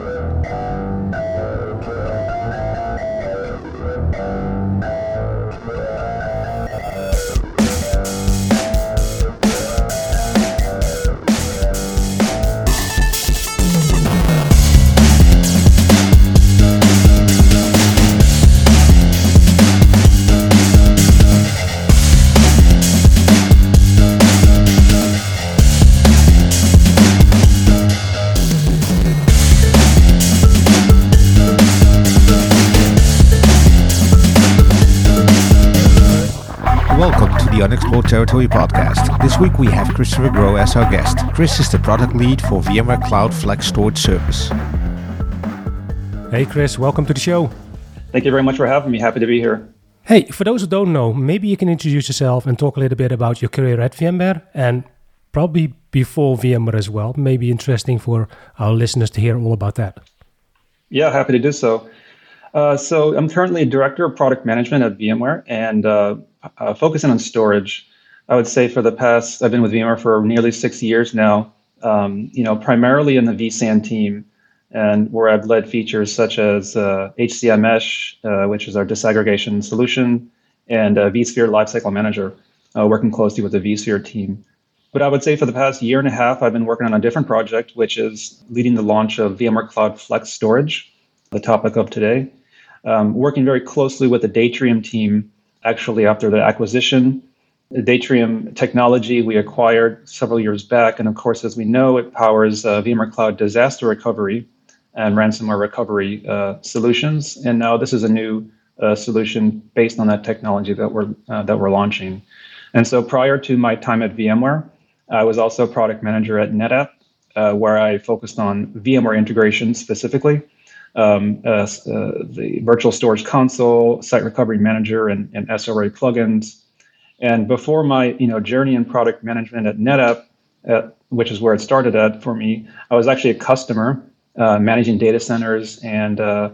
Unexplored Territory podcast. This week we have Kristopher Groh as our guest. Kris is the product lead for VMware Cloud Flex Storage Service. Hey Kris, welcome to the show. Thank you very much for having me. Happy to be here. Hey, for those who don't know, maybe you can introduce yourself and talk a little bit about your career at VMware and probably before VMware as well. Maybe interesting for our listeners to hear all about that. Yeah, happy to do so. Uh, so I'm currently a director of product management at VMware, and uh, uh, focusing on storage, I would say for the past, I've been with VMware for nearly six years now. Um, you know, primarily in the vSAN team, and where I've led features such as uh, HCI Mesh, uh, which is our disaggregation solution, and uh, vSphere Lifecycle Manager, uh, working closely with the vSphere team. But I would say for the past year and a half, I've been working on a different project, which is leading the launch of VMware Cloud Flex Storage, the topic of today. Um, working very closely with the Datrium team actually after the acquisition. Datrium technology we acquired several years back, and of course, as we know, it powers uh, VMware Cloud disaster recovery and ransomware recovery uh, solutions. And now this is a new uh, solution based on that technology that we're uh, that we're launching. And so, prior to my time at VMware, I was also product manager at NetApp, uh, where I focused on VMware integration specifically um, uh, the virtual storage console, site recovery manager, and, and SRA plugins. And before my you know journey in product management at NetApp, uh, which is where it started at for me, I was actually a customer uh, managing data centers and uh,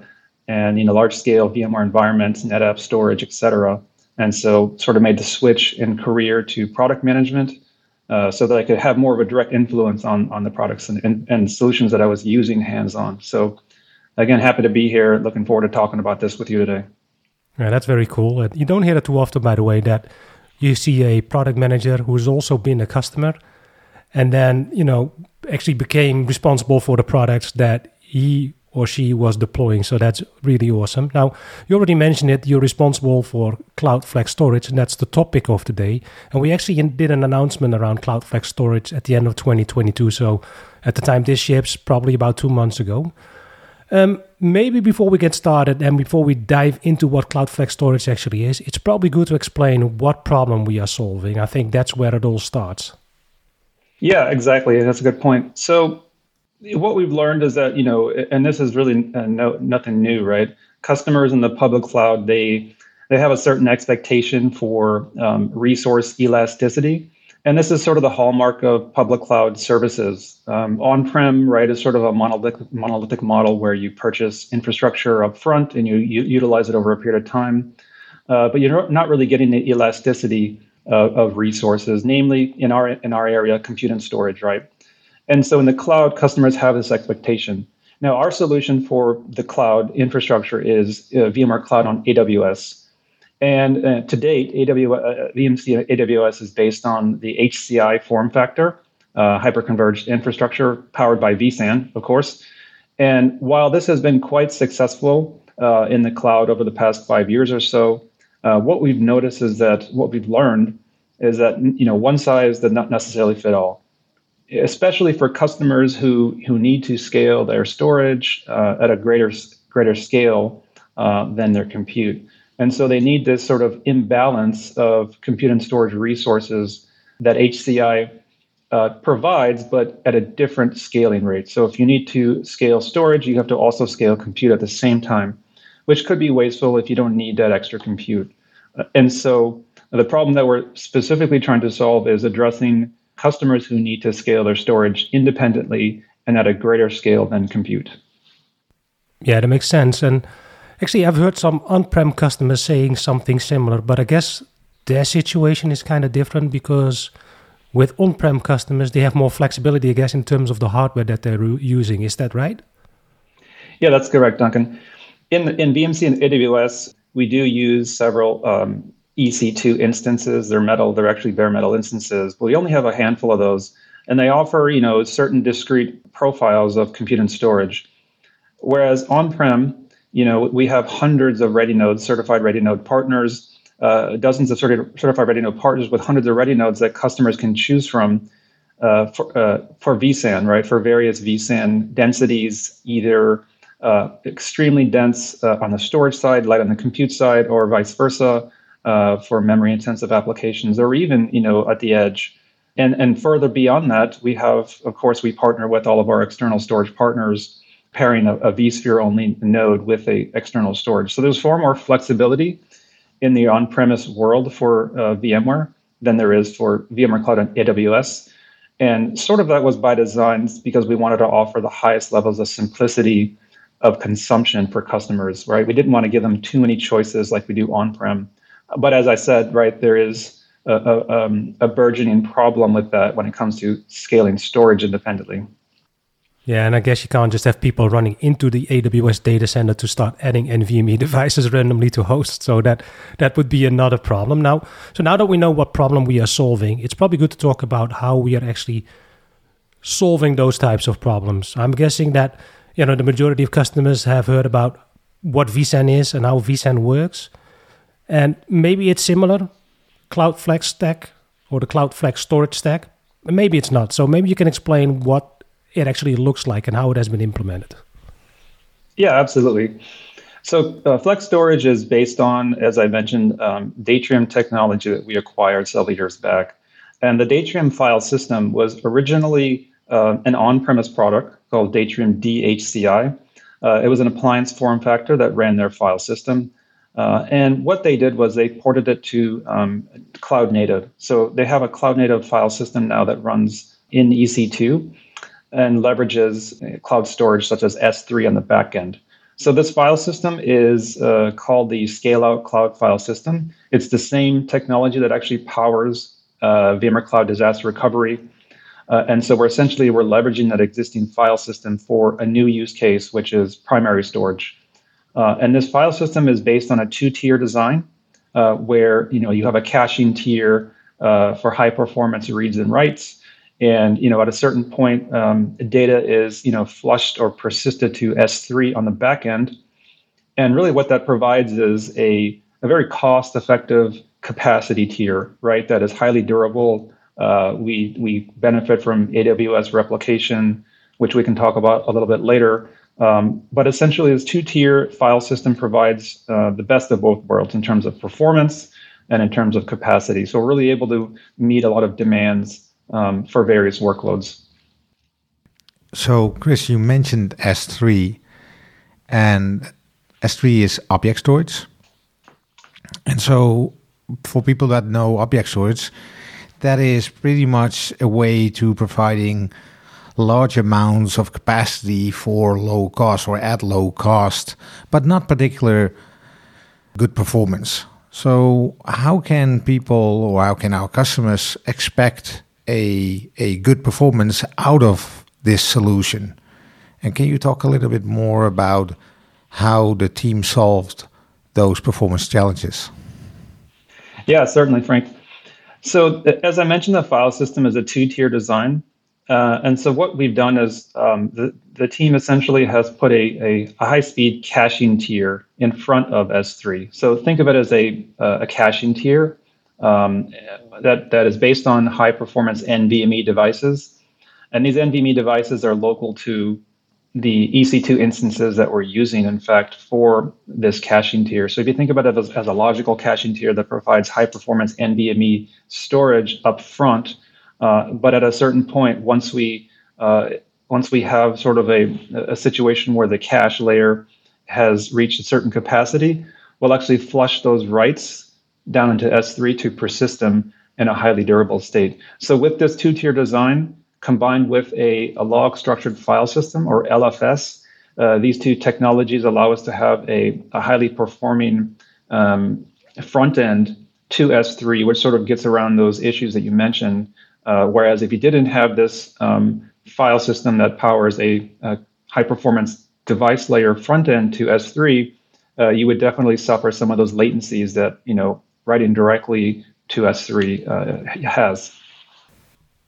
and you know large scale VMware environments, NetApp storage, etc. And so sort of made the switch in career to product management. Uh, so that I could have more of a direct influence on on the products and, and, and solutions that I was using hands on. So again, happy to be here. Looking forward to talking about this with you today. Yeah, that's very cool. You don't hear that too often, by the way, that you see a product manager who's also been a customer and then, you know, actually became responsible for the products that he or she was deploying. So that's really awesome. Now, you already mentioned it. You're responsible for Cloud Flex Storage, and that's the topic of today. And we actually did an announcement around Cloud Flex Storage at the end of 2022. So at the time this ships, probably about two months ago. Um, maybe before we get started and before we dive into what Cloud Flex Storage actually is, it's probably good to explain what problem we are solving. I think that's where it all starts. Yeah, exactly. That's a good point. So, what we've learned is that you know, and this is really uh, no, nothing new, right? Customers in the public cloud they they have a certain expectation for um, resource elasticity and this is sort of the hallmark of public cloud services. Um, on-prem, right, is sort of a monolithic, monolithic model where you purchase infrastructure up front and you, you utilize it over a period of time. Uh, but you're not really getting the elasticity uh, of resources, namely in our in our area, compute and storage, right? And so in the cloud, customers have this expectation. Now, our solution for the cloud infrastructure is uh, VMware Cloud on AWS. And uh, to date, AWS, uh, VMC AWS is based on the HCI form factor, uh, hyperconverged infrastructure powered by vSAN, of course. And while this has been quite successful uh, in the cloud over the past five years or so, uh, what we've noticed is that what we've learned is that you know one size does not necessarily fit all, especially for customers who who need to scale their storage uh, at a greater greater scale than their compute. And so they need this sort of imbalance of compute and storage resources that HCI uh, provides, but at a different scaling rate. So if you need to scale storage, you have to also scale compute at the same time, which could be wasteful if you don't need that extra compute. Uh, and so the problem that we're specifically trying to solve is addressing customers who need to scale their storage independently and at a greater scale than compute. Yeah, that makes sense. And Actually, I've heard some on-prem customers saying something similar, but I guess their situation is kind of different because with on-prem customers, they have more flexibility, I guess, in terms of the hardware that they're using. Is that right? Yeah, that's correct, Duncan. In in VMC and AWS, we do use several um, EC2 instances. They're metal. They're actually bare metal instances, but we only have a handful of those, and they offer you know certain discrete profiles of compute and storage. Whereas on-prem, you know, we have hundreds of ready nodes, certified ready node partners, uh, dozens of certified ready node partners with hundreds of ready nodes that customers can choose from uh, for, uh, for vSAN, right? For various vSAN densities, either uh, extremely dense uh, on the storage side, light on the compute side, or vice versa uh, for memory intensive applications, or even you know at the edge. And and further beyond that, we have, of course, we partner with all of our external storage partners, pairing a, a vSphere only node with a external storage. So there's far more flexibility in the on-premise world for uh, VMware than there is for VMware Cloud on AWS. And sort of that was by design because we wanted to offer the highest levels of simplicity of consumption for customers, right? We didn't want to give them too many choices like we do on-prem. But as I said, right, there is a, a, um, a burgeoning problem with that when it comes to scaling storage independently. Yeah, and I guess you can't just have people running into the AWS data center to start adding NVMe devices randomly to hosts. So that that would be another problem. Now, so now that we know what problem we are solving, it's probably good to talk about how we are actually solving those types of problems. I'm guessing that you know the majority of customers have heard about what vSAN is and how vSAN works, and maybe it's similar, Cloud Flex stack or the Cloud Flex storage stack. Maybe it's not. So maybe you can explain what it actually looks like and how it has been implemented. Yeah, absolutely. So uh, Flex Storage is based on, as I mentioned, um, Datrium technology that we acquired several years back. And the Datrium file system was originally uh, an on-premise product called Datrium DHCI. Uh, it was an appliance form factor that ran their file system. Uh, and what they did was they ported it to um, cloud native. So they have a cloud native file system now that runs in EC2 and leverages cloud storage such as S3 on the back end. So this file system is uh, called the Scale Out Cloud File System. It's the same technology that actually powers uh, VMware Cloud Disaster Recovery. Uh, and so we're essentially we're leveraging that existing file system for a new use case, which is primary storage. Uh, and this file system is based on a two-tier design, uh, where you know you have a caching tier uh, for high performance reads and writes, and you know, at a certain point, um, data is you know flushed or persisted to S3 on the back end, and really what that provides is a, a very cost-effective capacity tier, right? That is highly durable. Uh, we we benefit from AWS replication, which we can talk about a little bit later. Um, but essentially, this two-tier file system provides uh, the best of both worlds in terms of performance and in terms of capacity. So we're really able to meet a lot of demands um, for various workloads. So, Kris, you mentioned S3, and S3 is object storage. And so, for people that know object storage, that is pretty much a way to providing large amounts of capacity for low cost or at low cost, but not particular good performance. So, how can people or how can our customers expect a a good performance out of this solution. And can you talk a little bit more about how the team solved those performance challenges? Yeah, certainly, Frank. So, as I mentioned, the file system is a two-tier design, uh, and so what we've done is um, the the team essentially has put a, a, a high-speed caching tier in front of S3. So think of it as a a caching tier um, that, that is based on high performance NVMe devices. And these NVMe devices are local to the EC2 instances that we're using, in fact, for this caching tier. So if you think about it as, as a logical caching tier that provides high performance NVMe storage up front, uh, but at a certain point, once we uh, once we have sort of a, a situation where the cache layer has reached a certain capacity, we'll actually flush those writes down into S3 to persist them in a highly durable state. So with this two-tier design, combined with a, a log structured file system or LFS, uh, these two technologies allow us to have a, a highly performing um, front end to S3, which sort of gets around those issues that you mentioned. Uh, whereas if you didn't have this um, file system that powers a, a high performance device layer front end to S3, uh, you would definitely suffer some of those latencies that you know writing directly to S3 uh, has.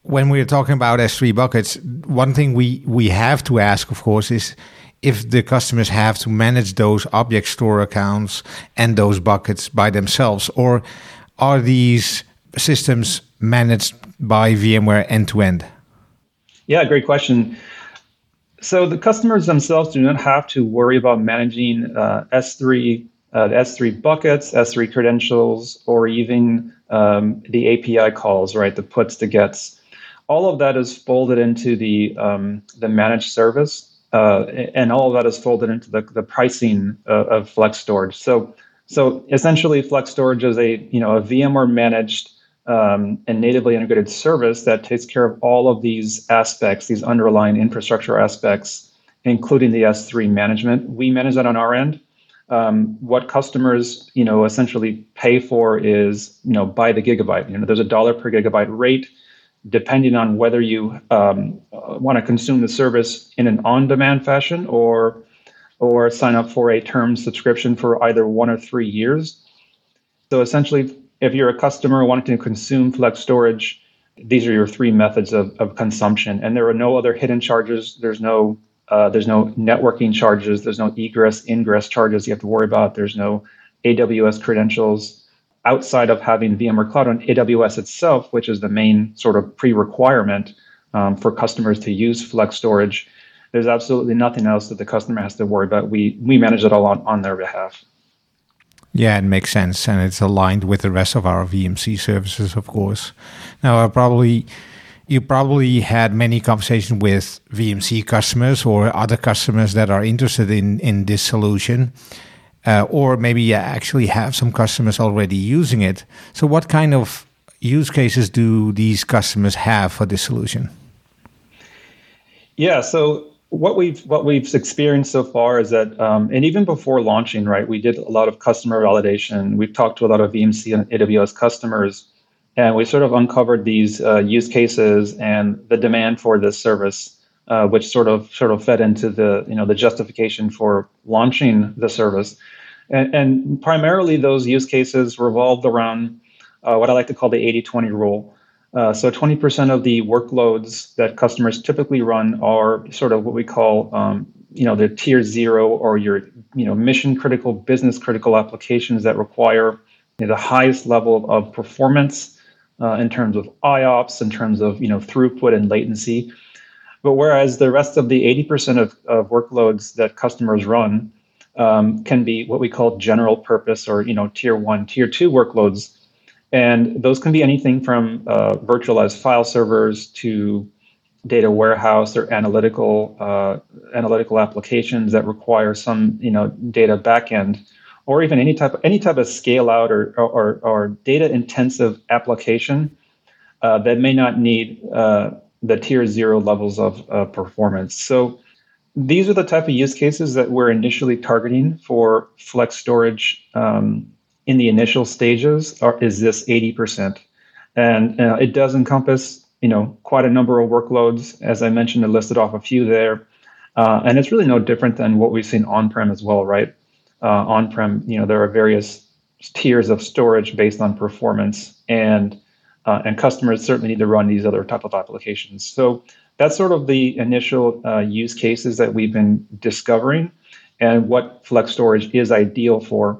When we're talking about S3 buckets, one thing we we have to ask, of course, is if the customers have to manage those object store accounts and those buckets by themselves, or are these systems managed by VMware end to end? Yeah, great question. So the customers themselves do not have to worry about managing uh, S3, uh, S3 buckets, S3 credentials, or even um, the API calls, right? The puts, the gets. All of that is folded into the um, the managed service, uh, and all of that is folded into the, the pricing of, of Flex Storage. So so essentially, Flex Storage is a you know a VMware managed um, and natively integrated service that takes care of all of these aspects, these underlying infrastructure aspects, including the S3 management. We manage that on our end. Um, what customers, you know, essentially pay for is, you know, by the gigabyte. You know, there's a dollar per gigabyte rate, depending on whether you um, want to consume the service in an on-demand fashion or or sign up for a term subscription for either one or three years. So essentially, if you're a customer wanting to consume Flex Storage, these are your three methods of, of consumption, and there are no other hidden charges. There's no uh, there's no networking charges. There's no egress ingress charges you have to worry about. There's no AWS credentials outside of having VMware Cloud on AWS itself, which is the main sort of pre-requirement um, for customers to use Flex Storage. There's absolutely nothing else that the customer has to worry about. We we manage it all on, on their behalf. Yeah, it makes sense, and it's aligned with the rest of our VMC services, of course. Now, I probably you probably had many conversations with VMC customers or other customers that are interested in in this solution, uh, or maybe you actually have some customers already using it. So, what kind of use cases do these customers have for this solution? Yeah, so what we've what we've experienced so far is that, um, and even before launching, right, we did a lot of customer validation. We've talked to a lot of VMC and AWS customers, and we sort of uncovered these uh, use cases and the demand for this service, uh, which sort of sort of fed into the you know the justification for launching the service, and, and primarily those use cases revolved around uh, what I like to call the 80-20 rule. Uh, so 20% of the workloads that customers typically run are sort of what we call, um, you know, the tier zero or your, you know, mission critical, business critical applications that require you know, the highest level of performance uh, in terms of IOPS, in terms of, you know, throughput and latency. But whereas the rest of the 80% of, of workloads that customers run um, can be what we call general purpose or, you know, tier one, tier two workloads and those can be anything from uh, virtualized file servers to data warehouse or analytical uh, analytical applications that require some you know data backend, or even any type of, any type of scale out or or, or data intensive application uh, that may not need uh, the tier zero levels of performance. So these are the type of use cases that we're initially targeting for flex storage um, in the initial stages is this 80%. And uh, it does encompass, you know, quite a number of workloads. As I mentioned, I listed off a few there. Uh, and it's really no different than what we've seen on-prem as well, right? Uh, on-prem, you know, there are various tiers of storage based on performance, and uh, and customers certainly need to run these other type of applications. So that's sort of the initial uh, use cases that we've been discovering, and what Flex Storage is ideal for.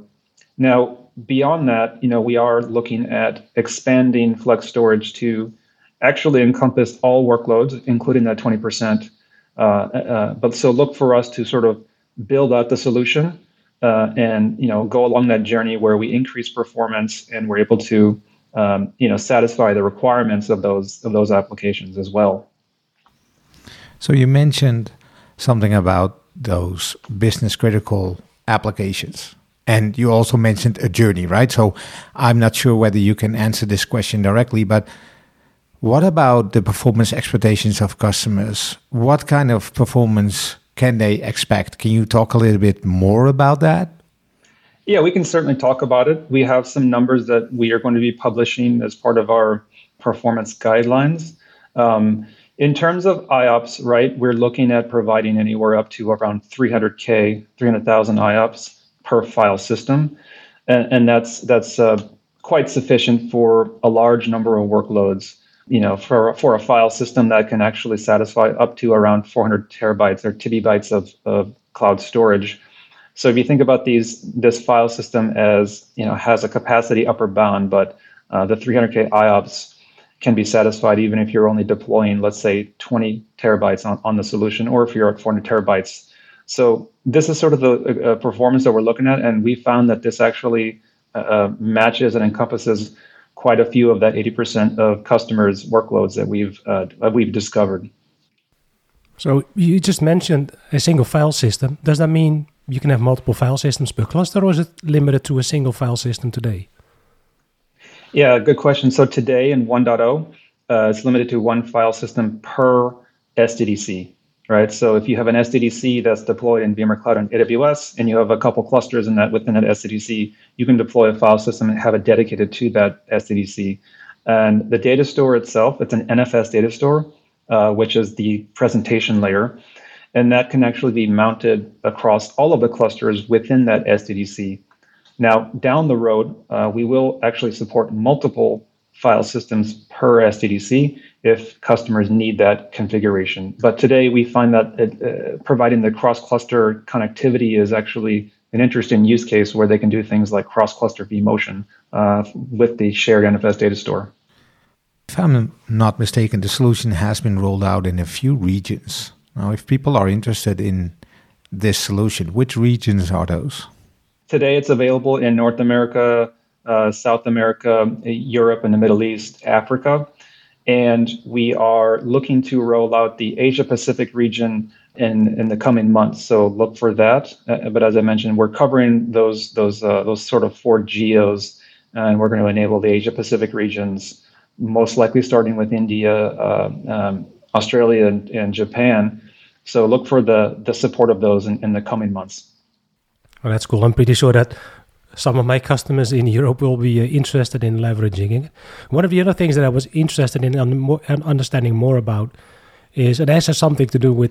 Now, beyond that, you know, we are looking at expanding Flex Storage to actually encompass all workloads, including that 20%. Uh, uh, but so look for us to sort of build out the solution uh, and you know go along that journey where we increase performance and we're able to um, you know satisfy the requirements of those of those applications as well. So you mentioned something about those business critical applications. And you also mentioned a journey, right? So I'm not sure whether you can answer this question directly, but what about the performance expectations of customers? What kind of performance can they expect? Can you talk a little bit more about that? Yeah, we can certainly talk about it. We have some numbers that we are going to be publishing as part of our performance guidelines. Um, In terms of IOPS, right, we're looking at providing anywhere up to around 300k, 300,000 IOPS per file system, and, and that's that's uh, quite sufficient for a large number of workloads. You know, for for a file system that can actually satisfy up to around 400 terabytes or bytes of, of cloud storage. So if you think about these this file system as you know has a capacity upper bound, but uh, the 300k IOPS can be satisfied even if you're only deploying, let's say, 20 terabytes on, on the solution, or if you're at 400 terabytes. So this is sort of the uh, performance that we're looking at, and we found that this actually uh, uh matches and encompasses quite a few of that 80% of customers' workloads that we've uh, that we've discovered. So you just mentioned a single file system. Does that mean you can have multiple file systems per cluster, or is it limited to a single file system today? Yeah, good question. So today in 1.0, uh, it's limited to one file system per SDDC, right? So if you have an SDDC that's deployed in VMware Cloud on AWS, and you have a couple clusters in that within that SDDC, you can deploy a file system and have it dedicated to that SDDC. And the data store itself, it's an NFS data store, uh, which is the presentation layer. And that can actually be mounted across all of the clusters within that SDDC. Now, down the road, uh, we will actually support multiple file systems per SDDC if customers need that configuration. But today, we find that it, uh, providing the cross cluster connectivity is actually an interesting use case where they can do things like cross cluster vMotion uh, with the shared NFS data store. If I'm not mistaken, the solution has been rolled out in a few regions. Now, if people are interested in this solution, which regions are those? Today, it's available in North America, uh, South America, Europe, and the Middle East, Africa. And we are looking to roll out the Asia Pacific region in, in the coming months. So look for that. Uh, but as I mentioned, we're covering those those uh, those sort of four geos, and we're going to enable the Asia Pacific regions, most likely starting with India, uh, um, Australia, and, and, Japan. So look for the the support of those in, in the coming months. Well, that's cool. I'm pretty sure that some of my customers in Europe will be uh, interested in leveraging it. One of the other things that I was interested in and understanding more about is, and this has something to do with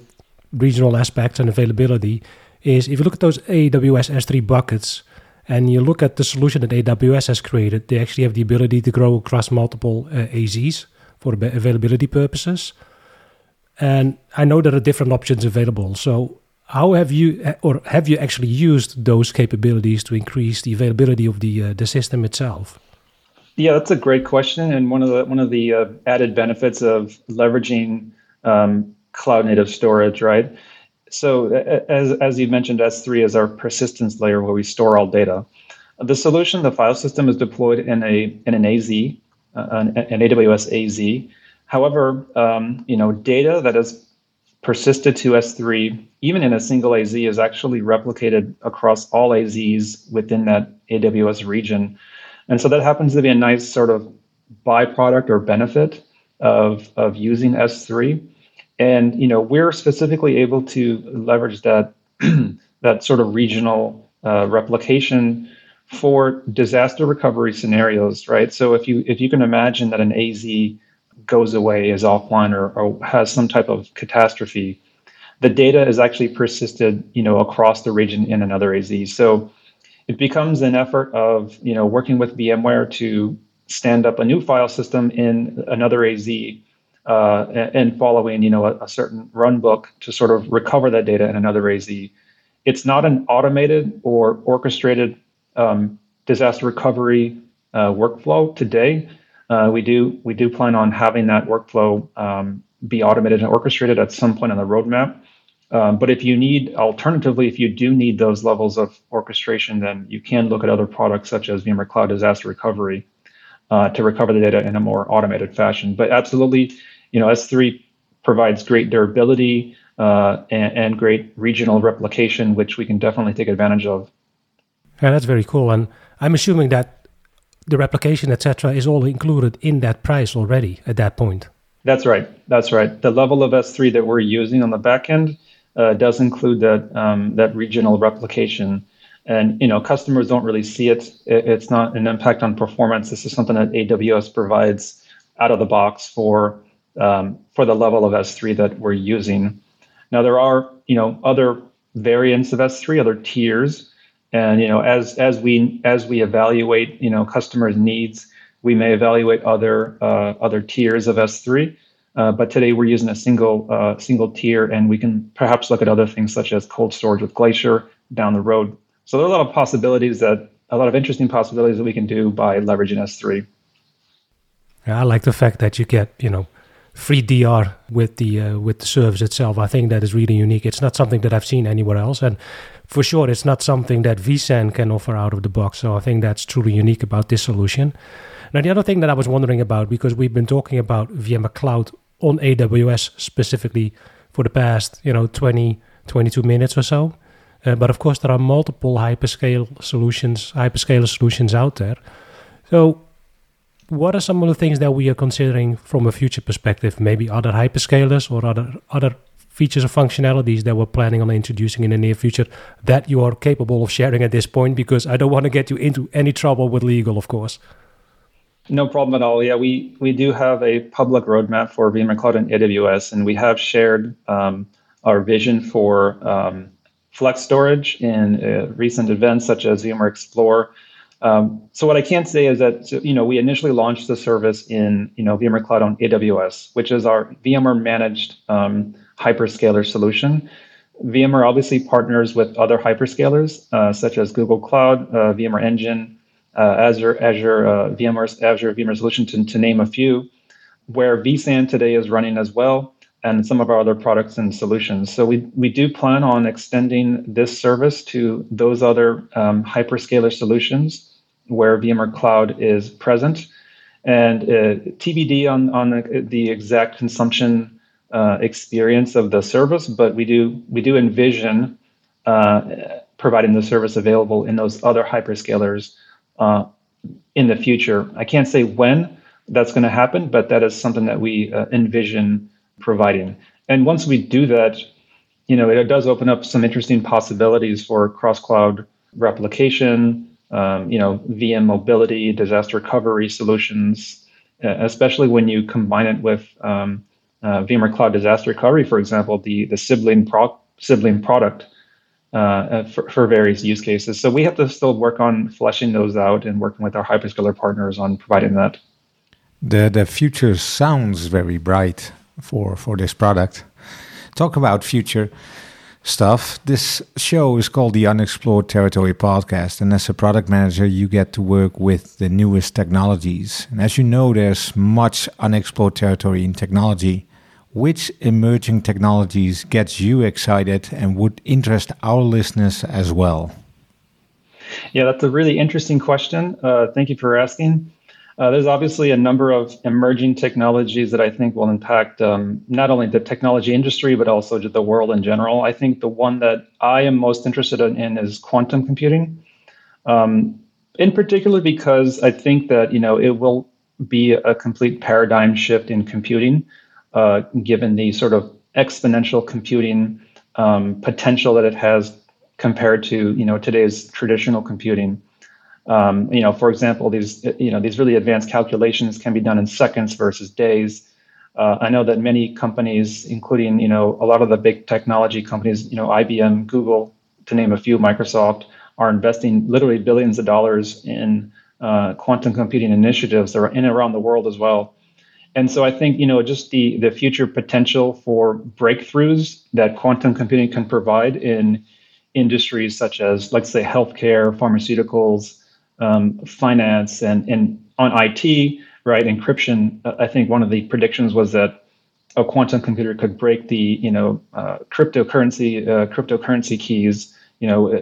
regional aspects and availability, is if you look at those AWS S3 buckets and you look at the solution that AWS has created, they actually have the ability to grow across multiple uh, AZs for availability purposes. And I know there are different options available. So how have you or have you actually used those capabilities to increase the availability of the uh, the system itself? Yeah, that's a great question, and one of the one of the uh, added benefits of leveraging um, cloud native storage, right? So, as as you mentioned, S3 is our persistence layer where we store all data. The solution, the file system, is deployed in a in an AZ, uh, an, an AWS AZ. However, um, you know, data that is persisted to S3, even in a single AZ, is actually replicated across all AZs within that AWS region. And so that happens to be a nice sort of byproduct or benefit of, of using S3. And you know, we're specifically able to leverage that that sort of regional uh, replication for disaster recovery scenarios, right? So if you if you can imagine that an AZ goes away, is offline, or, or has some type of catastrophe, the data is actually persisted, you know, across the region in another AZ. So it becomes an effort of, you know, working with VMware to stand up a new file system in another AZ uh, and following, you know, a, a, certain run book to sort of recover that data in another AZ. It's not an automated or orchestrated um, disaster recovery uh, workflow today, uh, we do we do plan on having that workflow um, be automated and orchestrated at some point on the roadmap. Um, but if you need, alternatively, if you do need those levels of orchestration, then you can look at other products such as VMware Cloud Disaster Recovery uh, to recover the data in a more automated fashion. But absolutely, you know, S3 provides great durability uh, and, and, great regional replication, which we can definitely take advantage of. Yeah, that's very cool. And I'm assuming that the replication, etc., is all included in that price already at that point. That's right. That's right. The level of S3 that we're using on the backend uh, does include that um, that regional replication, and you know customers don't really see it. It's not an impact on performance. This is something that AWS provides out of the box for um, for the level of S3 that we're using. Now there are you know other variants of S3, other tiers, and you know as as we as we evaluate you know customers' needs, we may evaluate other uh, other tiers of S3. Uh, but today we're using a single uh, single tier, and we can perhaps look at other things such as cold storage with Glacier down the road. So there are a lot of possibilities that a lot of interesting possibilities that we can do by leveraging S3. Yeah, I like the fact that you get you know free DR with the uh, with the service itself. I think that is really unique. It's not something that I've seen anywhere else, and for sure, it's not something that vSAN can offer out of the box. So I think that's truly unique about this solution. Now, the other thing that I was wondering about, because we've been talking about VMware Cloud on AWS specifically for the past, you know, 20, 22 minutes or so. Uh, but of course, there are multiple hyperscale solutions, hyperscaler solutions out there. So, what are some of the things that we are considering from a future perspective? Maybe other hyperscalers or other other features or functionalities that we're planning on introducing in the near future that you are capable of sharing at this point? Because I don't want to get you into any trouble with legal, of course. No problem at all. Yeah, we we do have a public roadmap for VMware Cloud and AWS, and we have shared um, our vision for um, flex storage in uh, recent events such as VMware Explore. Um, so what I can say is that you know we initially launched the service in you know VMware Cloud on AWS, which is our VMware managed um, hyperscaler solution. VMware obviously partners with other hyperscalers uh, such as Google Cloud, uh, VMware Engine, uh, Azure, Azure, uh, VMware, Azure VMware Solution, to, to name a few, where vSAN today is running as well, and some of our other products and solutions. So we, we do plan on extending this service to those other um, hyperscaler solutions where VMware Cloud is present. And uh, TBD on, on the, the exact consumption uh, experience of the service, but we do we do envision uh, providing the service available in those other hyperscalers uh, in the future. I can't say when that's going to happen, but that is something that we uh, envision providing. And once we do that, you know, it does open up some interesting possibilities for cross-cloud replication, um, you know, VM mobility, disaster recovery solutions, uh, especially when you combine it with um, uh, VMware Cloud Disaster Recovery, for example, the the sibling pro- sibling product uh, uh, for, for various use cases. So we have to still work on fleshing those out and working with our hyperscaler partners on providing that. The the future sounds very bright for for this product. Talk about future stuff. This show is called the Unexplored Territory Podcast, and as a product manager, you get to work with the newest technologies. And as you know, there's much unexplored territory in technology. Which emerging technologies gets you excited and would interest our listeners as well? Yeah, that's a really interesting question. Uh, thank you for asking. Uh, there's obviously a number of emerging technologies that I think will impact um, not only the technology industry, but also the world in general. I think the one that I am most interested in is quantum computing, um, in particular because I think that you know it will be a complete paradigm shift in computing uh, given the sort of exponential computing um, potential that it has compared to you know today's traditional computing. Um, you know, for example, these you know these really advanced calculations can be done in seconds versus days. Uh, I know that many companies, including you know a lot of the big technology companies, you know IBM, Google, to name a few, Microsoft, are investing literally billions of dollars in uh, quantum computing initiatives that are in and around the world as well. And so I think, you know, just the, the future potential for breakthroughs that quantum computing can provide in industries such as, let's say, healthcare, pharmaceuticals, um, finance, and, and on IT, right, encryption. Uh, I think one of the predictions was that a quantum computer could break the, you know, uh, cryptocurrency uh, cryptocurrency keys, you know, uh,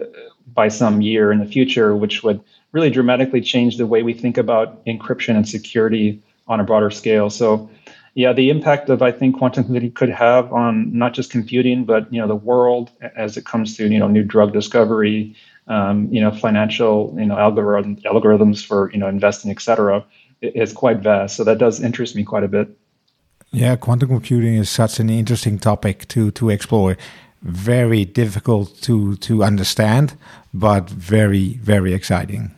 by some year in the future, which would really dramatically change the way we think about encryption and security on a broader scale. So, yeah, the impact of I think quantum computing could have on not just computing, but you know the world as it comes to you know new drug discovery, um, you know financial you know algorithm, algorithms for you know investing, et cetera, is quite vast. So that does interest me quite a bit. Yeah, quantum computing is such an interesting topic to to explore. Very difficult to to understand, but very very exciting.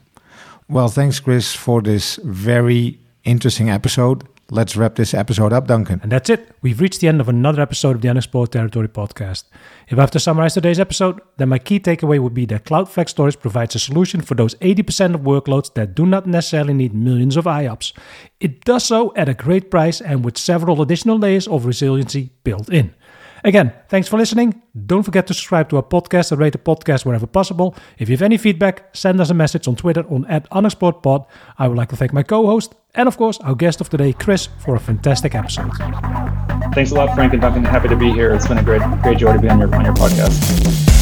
Well, thanks, Kris, for this very interesting episode. Let's wrap this episode up, Duncan. And that's it. We've reached the end of another episode of the Unexplored Territory podcast. If I have to summarize today's episode, then my key takeaway would be that Cloud Storage provides a solution for those 80% of workloads that do not necessarily need millions of IOPS. It does so at a great price and with several additional layers of resiliency built in. Again, thanks for listening. Don't forget to subscribe to our podcast and rate the podcast wherever possible. If you have any feedback, send us a message on Twitter on at unexploredpod. I would like to thank my co-host and of course our guest of today, Kris, for a fantastic episode. Thanks a lot, Frank and Duncan. Happy to be here. It's been a great, great joy to be on your on your podcast.